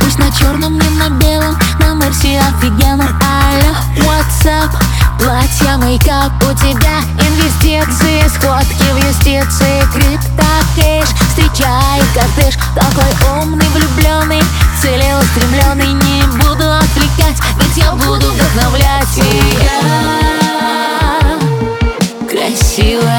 Пусть на черном, не на белом. На Мерсе офигенно. Алло, what's up? Платье, мейкап. У тебя инвестиции Сходки в юстиции Крипто, кэш Встречает кортеж. Такой умный, влюбленный Целеустремленный. Не буду отвлекать Ведь я буду вдохновлять. И я Красивая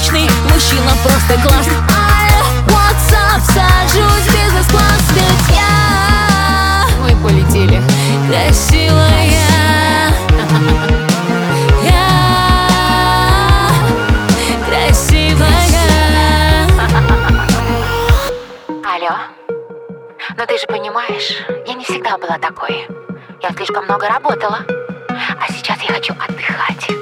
фееричный Мужчина просто классный Алло, what's up? Сажусь в бизнес-класс Ведь я Мы полетели. красивая Я красивая Алло? Но ты же понимаешь, я не всегда была такой. Я слишком много работала. А сейчас я хочу отдыхать.